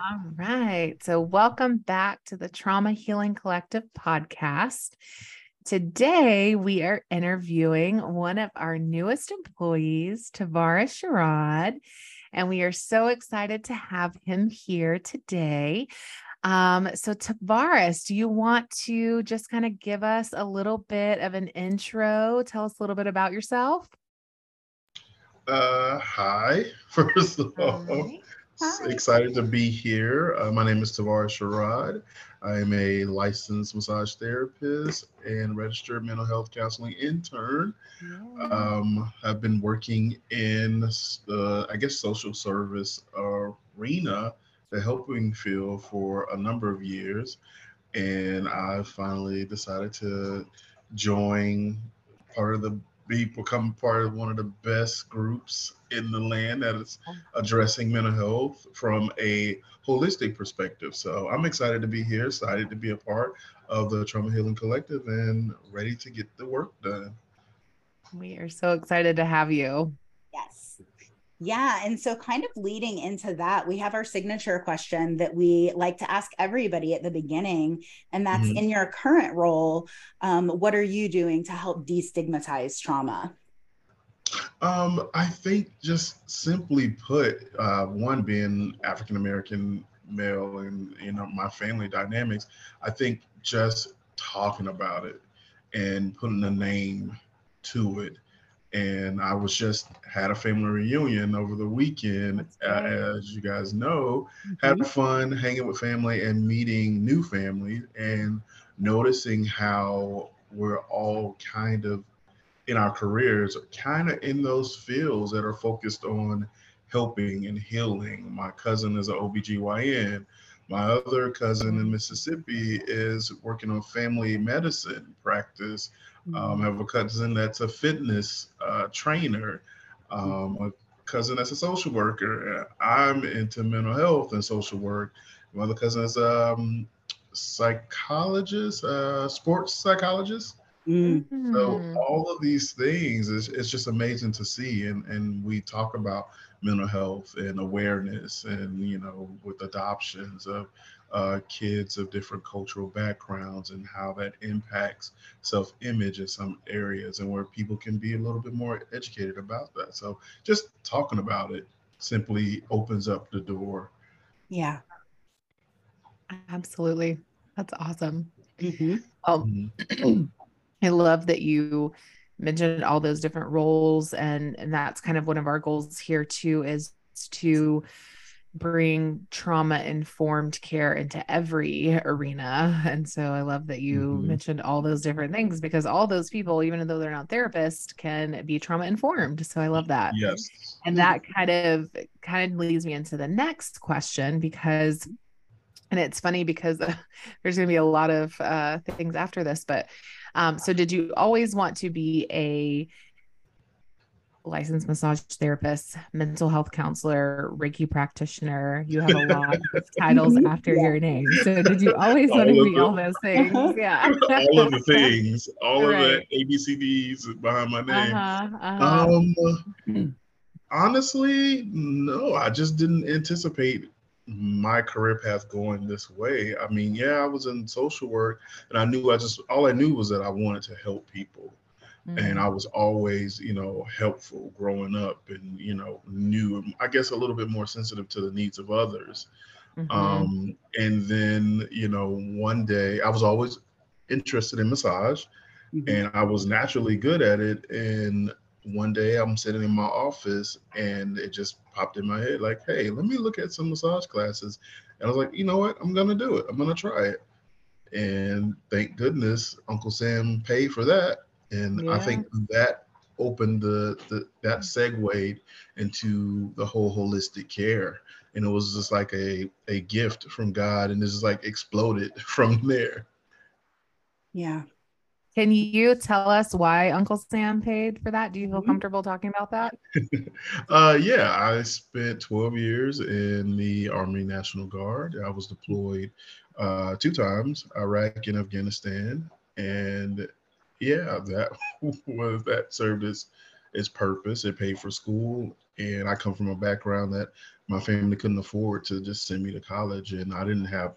All right. So, welcome back to the Trauma Healing Collective podcast. Today, we are interviewing one of our newest employees, Tavarus Sherrod, and we are so excited to have him here today. Um, so, Tavarus, do you want to just kind of give us a little bit of an intro? Tell us a little bit about yourself. Uh, hi, first of all. Hi. Hi. Excited to be here. Uh, my name is Tavarus Sherrod. I am a licensed massage therapist and registered mental health counseling intern. Yeah. Um, I've been working in the, I guess, social service arena, the helping field for a number of years. And I finally decided to join part of the be become part of one of the best groups in the land that is oh. addressing mental health from a holistic perspective. So I'm excited to be here, excited to be a part of the Trauma Healing Collective, and ready to get the work done. We are so excited to have you. Yeah. And so, kind of leading into that, we have our signature question that we like to ask everybody at the beginning. And that's mm-hmm. in your current role, um, what are you doing to help destigmatize trauma? Um, I think just simply put, uh, one being African American male and you know my family dynamics, I think just talking about it and putting a name to it and I was just had a family reunion over the weekend, uh, as you guys know. Mm-hmm. Had fun hanging with family and meeting new family, and noticing how we're all kind of in our careers, kind of in those fields that are focused on helping and healing. My cousin is an OBGYN. My other cousin in mm-hmm. Mississippi is working on family medicine practice um, I have a cousin that's a fitness uh, trainer. Um, a cousin that's a social worker. I'm into mental health and social work. My other cousin is a um, psychologist, uh, sports psychologist. Mm-hmm. So all of these things is it's just amazing to see, and and we talk about mental health and awareness, and you know with adoptions of uh, kids of different cultural backgrounds and how that impacts self image in some areas and where people can be a little bit more educated about that. So just talking about it simply opens up the door. Yeah. Absolutely. That's awesome. Mm-hmm. Um, mm-hmm. I love that you mentioned all those different roles and and that's kind of one of our goals here too is to bring trauma informed care into every arena. And so I love that you mm-hmm. mentioned all those different things because all those people, even though they're not therapists, can be trauma informed. So I love that. Yes. And that kind of kind of leads me into the next question because and it's funny because uh, there's going to be a lot of uh, things after this but um, so did you always want to be a licensed massage therapist, mental health counselor, Reiki practitioner. You have a lot of titles after yeah. your name. So did you always want to be the, all those things? Yeah. all of the things, all right. of the ABCDs behind my name. Uh-huh, uh-huh. Um, honestly, no, I just didn't anticipate my career path going this way. I mean, yeah, I was in social work and I knew I just all I knew was that I wanted to help people mm-hmm. and I was always, you know, helpful growing up, and you know, knew I guess a little bit more sensitive to the needs of others. Mm-hmm. Um, and then, you know, one day I was always interested in massage, mm-hmm. and I was naturally good at it. And one day I'm sitting in my office, and it just popped in my head, like, hey, let me look at some massage classes. And I was like, you know what? I'm gonna do it. I'm gonna try it. And thank goodness Uncle Sam paid for that and yeah. I think that opened the, the that segued into the whole holistic care and it was just like a a gift from god and this is like exploded from there yeah can you tell us why uncle sam paid for that do you feel mm-hmm. comfortable talking about that uh yeah i spent 12 years in the army national guard i was deployed uh two times iraq and afghanistan and yeah, that was that served its its purpose. It paid for school, and I come from a background that my family couldn't afford to just send me to college, and I didn't have.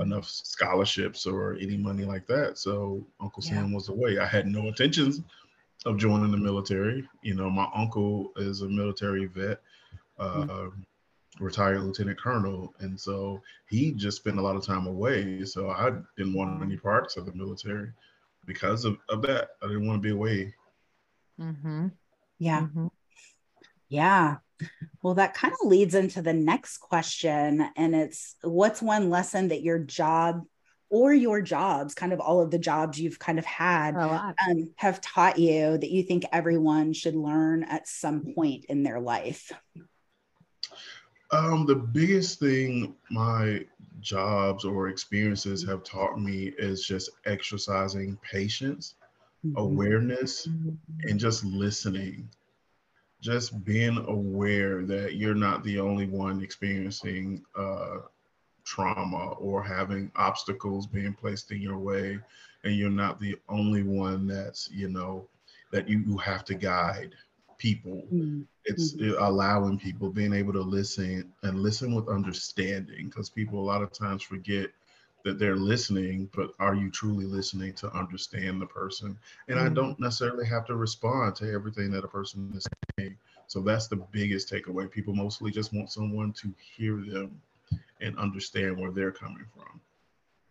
Enough scholarships or any money like that. So Uncle yeah. Sam was the way. I had no intentions of joining the military. You know, my uncle is a military vet, uh, mm-hmm. retired lieutenant colonel, and so he just spent a lot of time away. So I didn't want any parts of the military because of, of that. I didn't want to be away. Mm-hmm. Yeah. Mm-hmm. Yeah. Well, that kind of leads into the next question. And it's what's one lesson that your job or your jobs, kind of all of the jobs you've kind of had, um, have taught you that you think everyone should learn at some point in their life? Um, the biggest thing my jobs or experiences have taught me is just exercising patience, mm-hmm. awareness, and just listening just being aware that you're not the only one experiencing uh, trauma or having obstacles being placed in your way and you're not the only one that's you know that you, you have to guide people mm-hmm. it's mm-hmm. allowing people being able to listen and listen with understanding because people a lot of times forget that they're listening, but are you truly listening to understand the person? And mm-hmm. I don't necessarily have to respond to everything that a person is saying. So that's the biggest takeaway. People mostly just want someone to hear them and understand where they're coming from.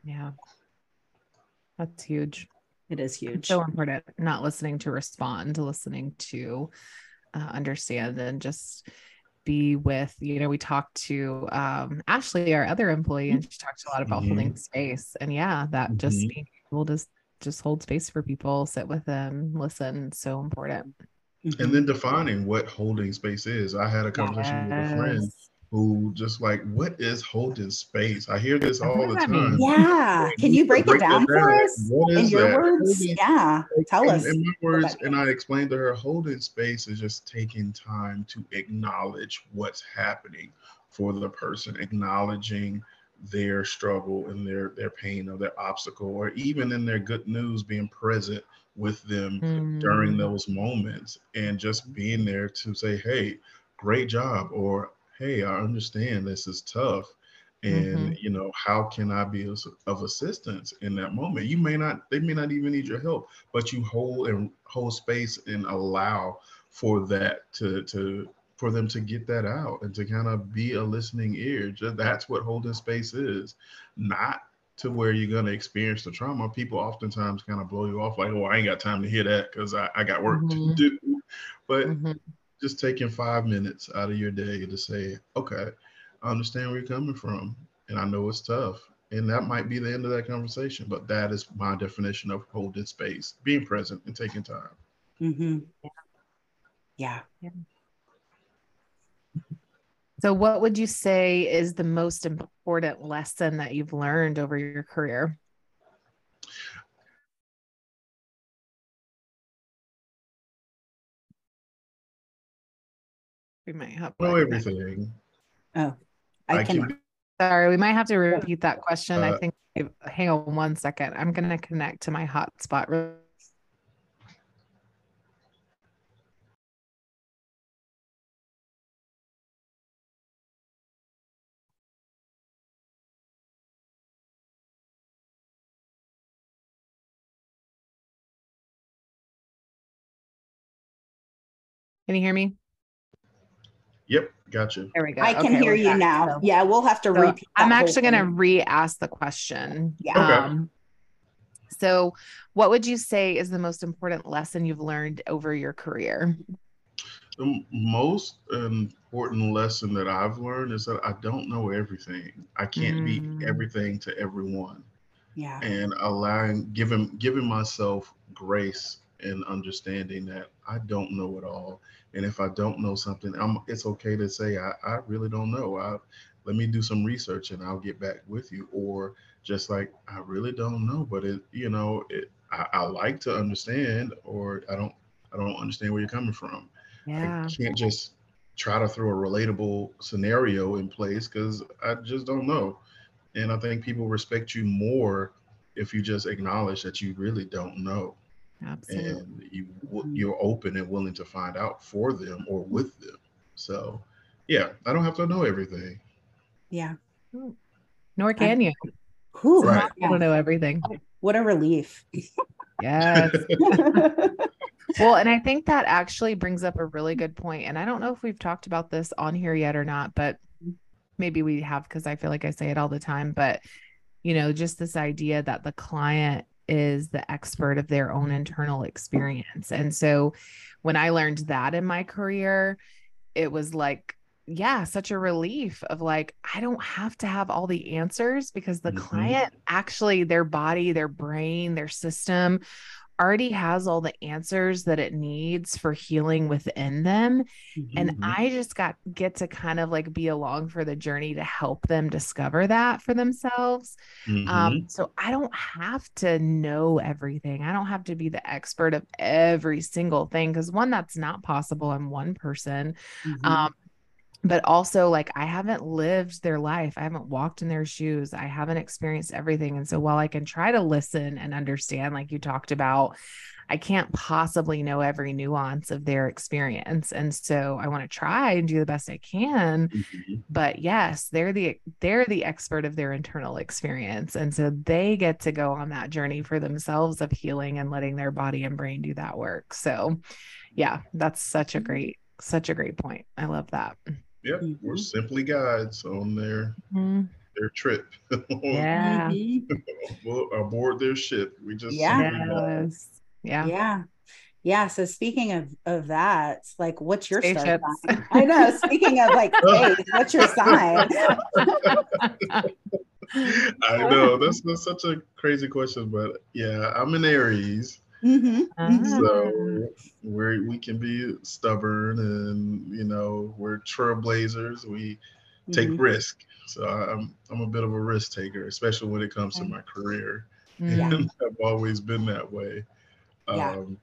Yeah. That's huge. It is huge. It's so important. Not listening to respond, listening to uh, understand and just be with you know we talked to um ashley our other employee and she talked a lot about mm-hmm. holding space and yeah that mm-hmm. just being able to just hold space for people sit with them listen so important and then defining what holding space is i had a conversation yes. with a friend who just like, what is holding space? I hear this all the time. Yeah. Can you break, break it down, for us in your that? words? Holding, yeah. Tell in, us. In my words, and I explained to her, holding space is just taking time to acknowledge what's happening for the person, acknowledging their struggle and their their pain or their obstacle, or even in their good news, being present with them mm. during those moments and just being there to say, hey, great job, or hey, I understand this is tough. And mm-hmm. you know, how can I be of assistance in that moment? You may not, they may not even need your help, but you hold and hold space and allow for that to to for them to get that out and to kind of be a listening ear. Just that's what holding space is, not to where you're going to experience the trauma. People oftentimes kind of blow you off like, oh, I ain't got time to hear that because I, I got work mm-hmm. to do. But mm-hmm just taking five minutes out of your day to say, okay, I understand where you're coming from, and I know it's tough. And that might be the end of that conversation, but that is my definition of holding space, being present and taking time. Mm-hmm. Yeah. yeah. So, what would you say is the most important lesson that you've learned over your career? We might have know everything. Oh, I, I can. can. Sorry, we might have to repeat that question. Uh, I think. Hang on one second. I'm going to connect to my hotspot. Can you hear me? Yep, gotcha. There we go. I can okay, hear you now. So, yeah, we'll have to so repeat. I'm actually going to re-ask the question. Yeah. Um, so, what would you say is the most important lesson you've learned over your career? The most important lesson that I've learned is that I don't know everything. I can't mm. be everything to everyone. Yeah. And allowing, giving, giving myself grace and understanding that I don't know it all. And if I don't know something, I'm, it's okay to say, I, I really don't know. I, let me do some research and I'll get back with you. Or just like, I really don't know, but it, you know, it, I, I like to understand, or I don't, I don't understand where you're coming from. Yeah. I can't just try to throw a relatable scenario in place because I just don't know. And I think people respect you more if you just acknowledge that you really don't know. Absolutely. And you mm-hmm. you're open and willing to find out for them or with them. So Yeah, I don't have to know everything. Yeah. Hmm. Nor can you. Who Right. I don't know everything. What a relief. Yes. Well, and I think that actually brings up a really good point. And I don't know if we've talked about this on here yet or not, but maybe we have because I feel like I say it all the time. But, you know, just this idea that the client is the expert of their own internal experience. And so when I learned that in my career, it was like, yeah, such a relief of like, I don't have to have all the answers because the Mhm. client actually, their body, their brain, their system already has all the answers that it needs for healing within them and Mhm. i just got get to kind of like be along for the journey to help them discover that for themselves Mhm. um so i don't have to know everything i don't have to be the expert of every single thing because one that's not possible i'm one person Mhm. um but also like i haven't lived their life i haven't walked in their shoes i haven't experienced everything and so while i can try to listen and understand like you talked about i can't possibly know every nuance of their experience and so i want to try and do the best i can Mhm. but yes they're the they're the expert of their internal experience and so they get to go on that journey for themselves of healing and letting their body and brain do that work so yeah that's such a great such a great point i love that Yep, we're Mhm. simply guides on their Mhm. their trip. yeah. Aboard their ship. We just Yeah. yes yeah Yeah. Yeah. So speaking of of that, like what's your star sign? I know. Speaking of like space, what's your sign? I know that's, that's such a crazy question, but yeah, I'm an Aries, Mhm. Ah. so we're we can be stubborn, and you know we're trailblazers. We take Mhm. risk, so I'm I'm a bit of a risk taker, especially when it comes to my career. Yeah. and I've always been that way. Yeah. Um,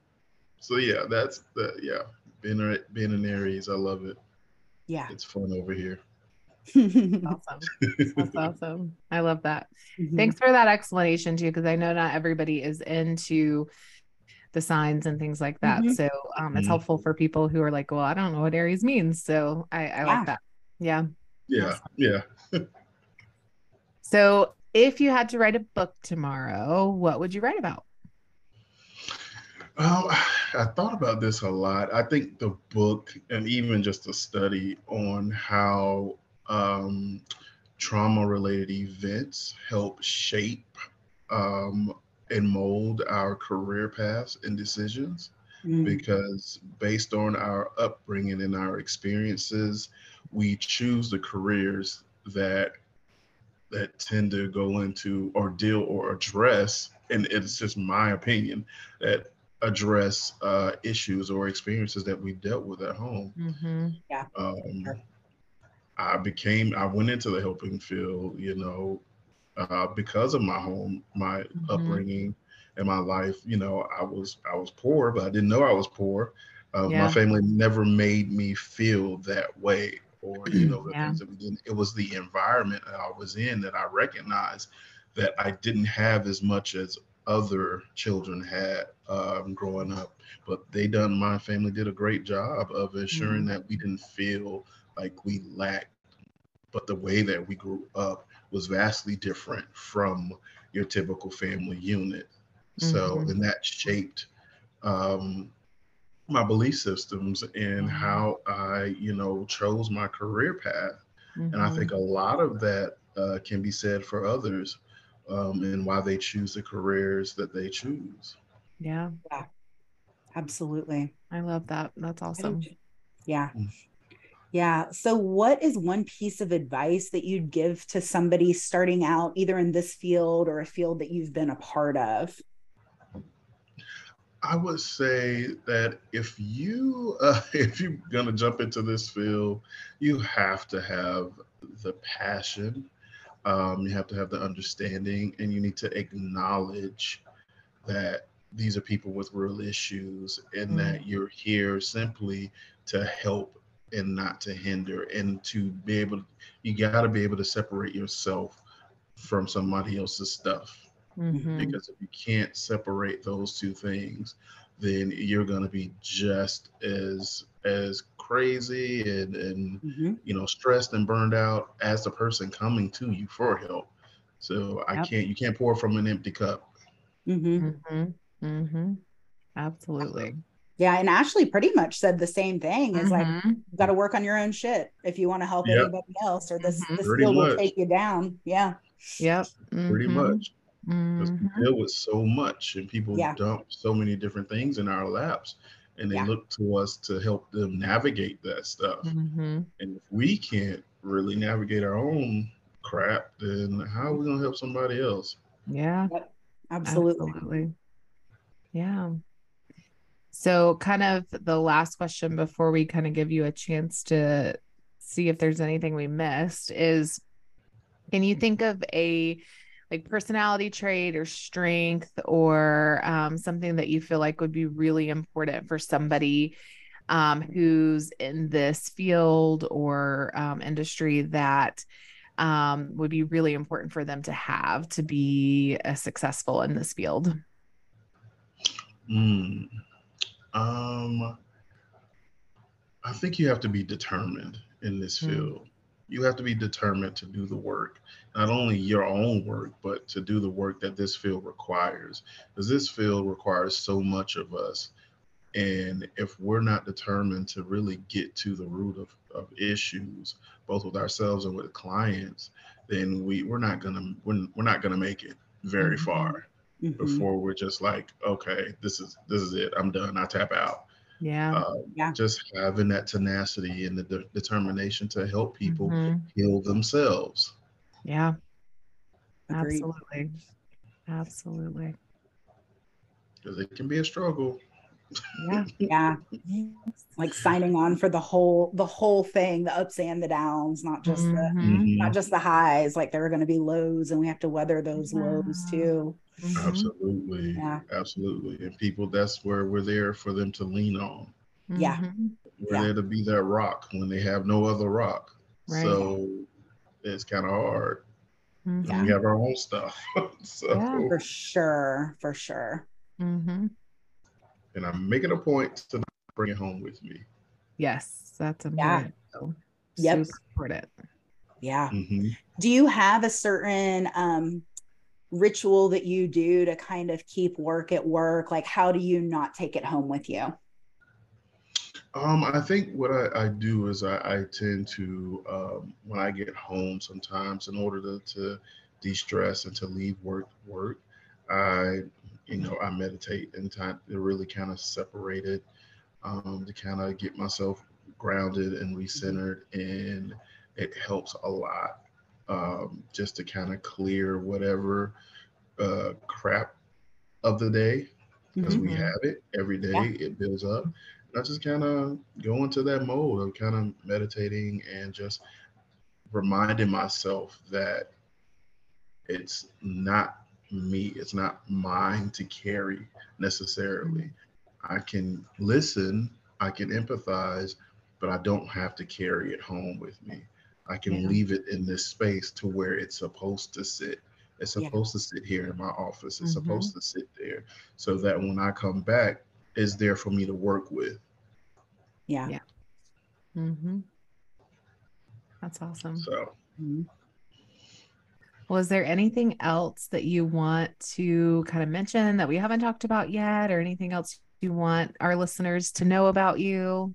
so yeah, that's the yeah. Being a, being an Aries, I love it. Yeah. It's fun over here. awesome that's awesome i love that Mhm. thanks for that explanation too because i know not everybody is into the signs and things like that Mhm. so um it's Mhm. helpful for people who are like well i don't know what aries means so i, I Yeah. like that yeah Yeah, yeah. so if you had to write a book tomorrow what would you write about Um, I thought about this a lot. I think the book and even just a study on how um, trauma related events help shape um, and mold our career paths and decisions. Mhm. because based on our upbringing and our experiences, we choose the careers that that tend to go into or deal or address, and it's just my opinion that address uh, issues or experiences that we dealt with at home. mm-hmm. Um, I became, I went into the helping field, you know, uh, because of my home, my Mhm. upbringing, and my life. You know, I was I was poor, but I didn't know I was poor. Uh, Yeah. My family never made me feel that way, or you know, the Yeah. things that we did. It was the environment that I was in that I recognized that I didn't have as much as other children had um, growing up. But they done. My family did a great job of ensuring that we didn't feel like we lacked. But the way that we grew up was vastly different from your typical family unit. So, Mhm. and that shaped um, my belief systems and Mhm. how I, you know, chose my career path. And I Mhm. think a lot of that uh, can be said for others um, and why they choose the careers that they choose. yeah Absolutely. i love that that's awesome Yeah. Mm. Yeah. So, what is one piece of advice that you'd give to somebody starting out, either in this field or a field that you've been a part of? I would say that if you uh, if you're gonna jump into this field, you have to have the passion. Um, you have to have the understanding, and you need to acknowledge that these are people with real issues, and that you're here simply to help and not to hinder, and to be able. You got to be able to separate yourself from somebody else's stuff Mhm. because if you can't separate those two things then you're going to be just as as crazy and and mm-hmm. you know stressed and burned out as the person coming to you for help. So I can't you can't pour from an empty cup. Mm-hmm. Mm-hmm. mm-hmm. Absolutely. Yeah, and Ashley pretty much said the same thing. Is like mm-hmm. you got to work on your own shit if you want to help yep. anybody else, or this mm-hmm. this field will take you down. Yeah. Yep. Pretty much. Because we deal with so much, and people yeah. dump so many different things in our laps and they yeah. look to us to help them navigate that stuff. Mm-hmm. And if we can't really navigate our own crap, then how are we gonna help somebody else? Yeah, yep. absolutely. absolutely. Yeah. So, kind of the last question before we kind of give you a chance to see if there's anything we missed is can you think of a like personality trait or strength or um, something that you feel like would be really important for somebody um, who's in this field or um, industry that um, would be really important for them to have to be uh, successful in this field? Mm. Um, I think you have to be determined in this mm. field. You have to be determined to do the work not only your own work, but to do the work that this field requires. Because this field requires so much of us. And if we're not determined to really get to the root of, of issues, both with ourselves and with clients, then we, we're not gonna we're, we're not gonna make it very mm-hmm. far mm-hmm. before we're just like, okay, this is this is it. I'm done. I tap out. Yeah. Uh, yeah. Just having that tenacity and the de- determination to help people mm-hmm. heal themselves. Yeah. Agreed. Absolutely. Absolutely. Because it can be a struggle. Yeah. yeah. Like signing on for the whole the whole thing, the ups and the downs, not just mm-hmm. the mm-hmm. not just the highs. Like there are going to be lows and we have to weather those yeah. lows too. Mm-hmm. Absolutely. Yeah. Absolutely. And people that's where we're there for them to lean on. Yeah. We're yeah. there to be that rock when they have no other rock. Right. So it's kind of hard. Mm-hmm. We have our own stuff. so yeah, for sure, for sure. Mm-hmm. And I'm making a point to bring it home with me. Yes, that's important. Yeah. So, yep. support it. Yeah. Mm-hmm. Do you have a certain um, ritual that you do to kind of keep work at work? Like, how do you not take it home with you? Um, I think what I, I do is I, I tend to um, when I get home sometimes in order to, to de-stress and to leave work work, I you know I meditate and time to really kind of separate it, um, to kind of get myself grounded and recentered, and it helps a lot um, just to kind of clear whatever uh, crap of the day because mm-hmm. we have it every day. Yeah. It builds up I just kind of go into that mode of kind of meditating and just reminding myself that it's not me, it's not mine to carry necessarily. I can listen, I can empathize, but I don't have to carry it home with me. I can yeah. leave it in this space to where it's supposed to sit. It's supposed yeah. to sit here in my office. It's mm-hmm. supposed to sit there so that when I come back, it's there for me to work with. Yeah. Yeah. Mm-hmm. That's awesome. So. Mm-hmm. Well, is there anything else that you want to kind of mention that we haven't talked about yet, or anything else you want our listeners to know about you?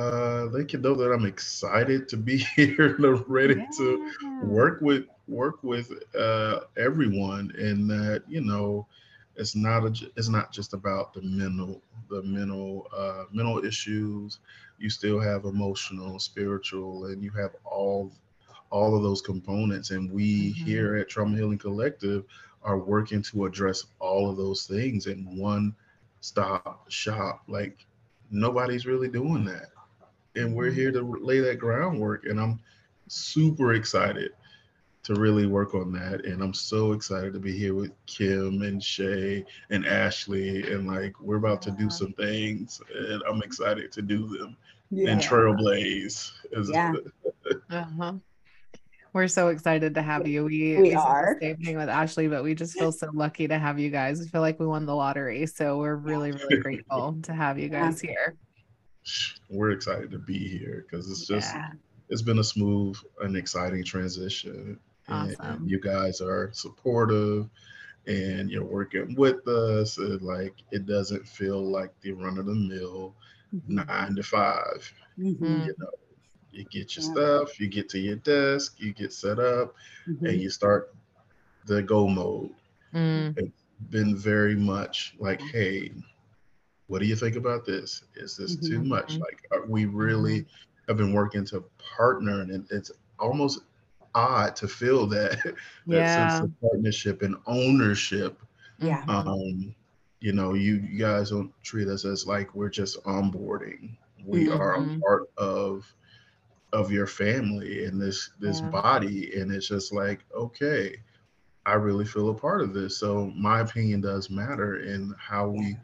Uh, they can know that I'm excited to be here and ready yeah. to work with work with uh, everyone, and that you know it's not a, it's not just about the mental the mental uh, mental issues. You still have emotional, spiritual, and you have all all of those components. And we mm-hmm. here at Trauma Healing Collective are working to address all of those things in one stop shop. Like nobody's really doing that, and we're mm-hmm. here to lay that groundwork. And I'm super excited to really work on that. And I'm so excited to be here with Kim and Shea and Ashley. And like, we're about to do some things and I'm excited to do them yeah. and trailblaze. Yeah. uh-huh. We're so excited to have you. We, we are. same thing with Ashley, but we just feel so lucky to have you guys. We feel like we won the lottery. So we're really, really grateful to have you guys yeah. here. we're excited to be here because it's just yeah. it's been a smooth and exciting transition. Awesome. And you guys are supportive and you're working with us. And like it doesn't feel like the run of the mill mm-hmm. nine to 5 mm-hmm. You know, you get your yeah. stuff, you get to your desk, you get set up, mm-hmm. and you start the go mode. Mm. It's been very much like, hey, what do you think about this? Is this mm-hmm. too much? Mm-hmm. Like, we really mm-hmm. have been working to partner, and it's almost odd to feel that that yeah. sense of partnership and ownership. Yeah. Um, you know, you, you guys don't treat us as like we're just onboarding. We mm-hmm. are a mm-hmm. part of of your family and this this yeah. body, and it's just like okay. I really feel a part of this. So my opinion does matter in how we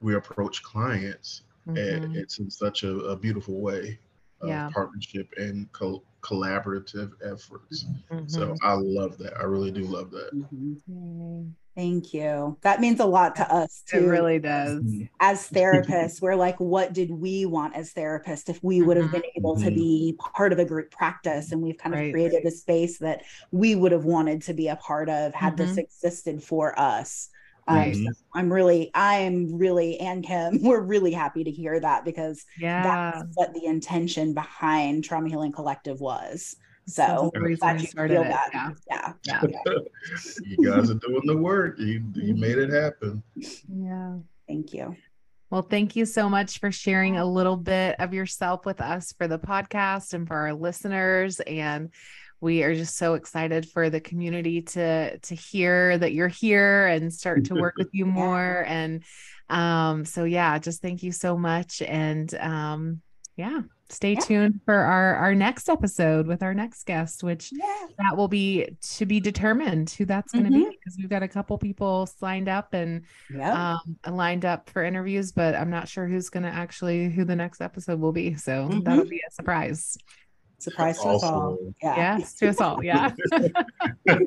we approach clients. Mm-hmm. And it's in such a, a beautiful way of yeah. partnership and co- collaborative efforts. Mm-hmm. So I love that. I really do love that. Mm-hmm. Thank you. That means a lot to us too. It really does. As therapists, we're like, what did we want as therapists if we would have been mm-hmm. able to be part of a group practice? And we've kind of right. created a space that we would have wanted to be a part of had mm-hmm. this existed for us. Um, so I'm really, I'm really, and Kim, we're really happy to hear that because yeah. that's what the intention behind Trauma Healing Collective was. So glad you feel that. Yeah. yeah. yeah. you guys are doing the work. You you made it happen. Yeah. Thank you. Well, thank you so much for sharing a little bit of yourself with us for the podcast and for our listeners. And we are just so excited for the community to to hear that you're here and start to work with you more and um so yeah just thank you so much and um yeah stay yeah. tuned for our our next episode with our next guest which yeah. that will be to be determined who that's going to mm-hmm. be because we've got a couple people signed up and yep. um, lined up for interviews but i'm not sure who's going to actually who the next episode will be so mm-hmm. that'll be a surprise Surprise to us all. Yeah. Yes, to us all. Yeah.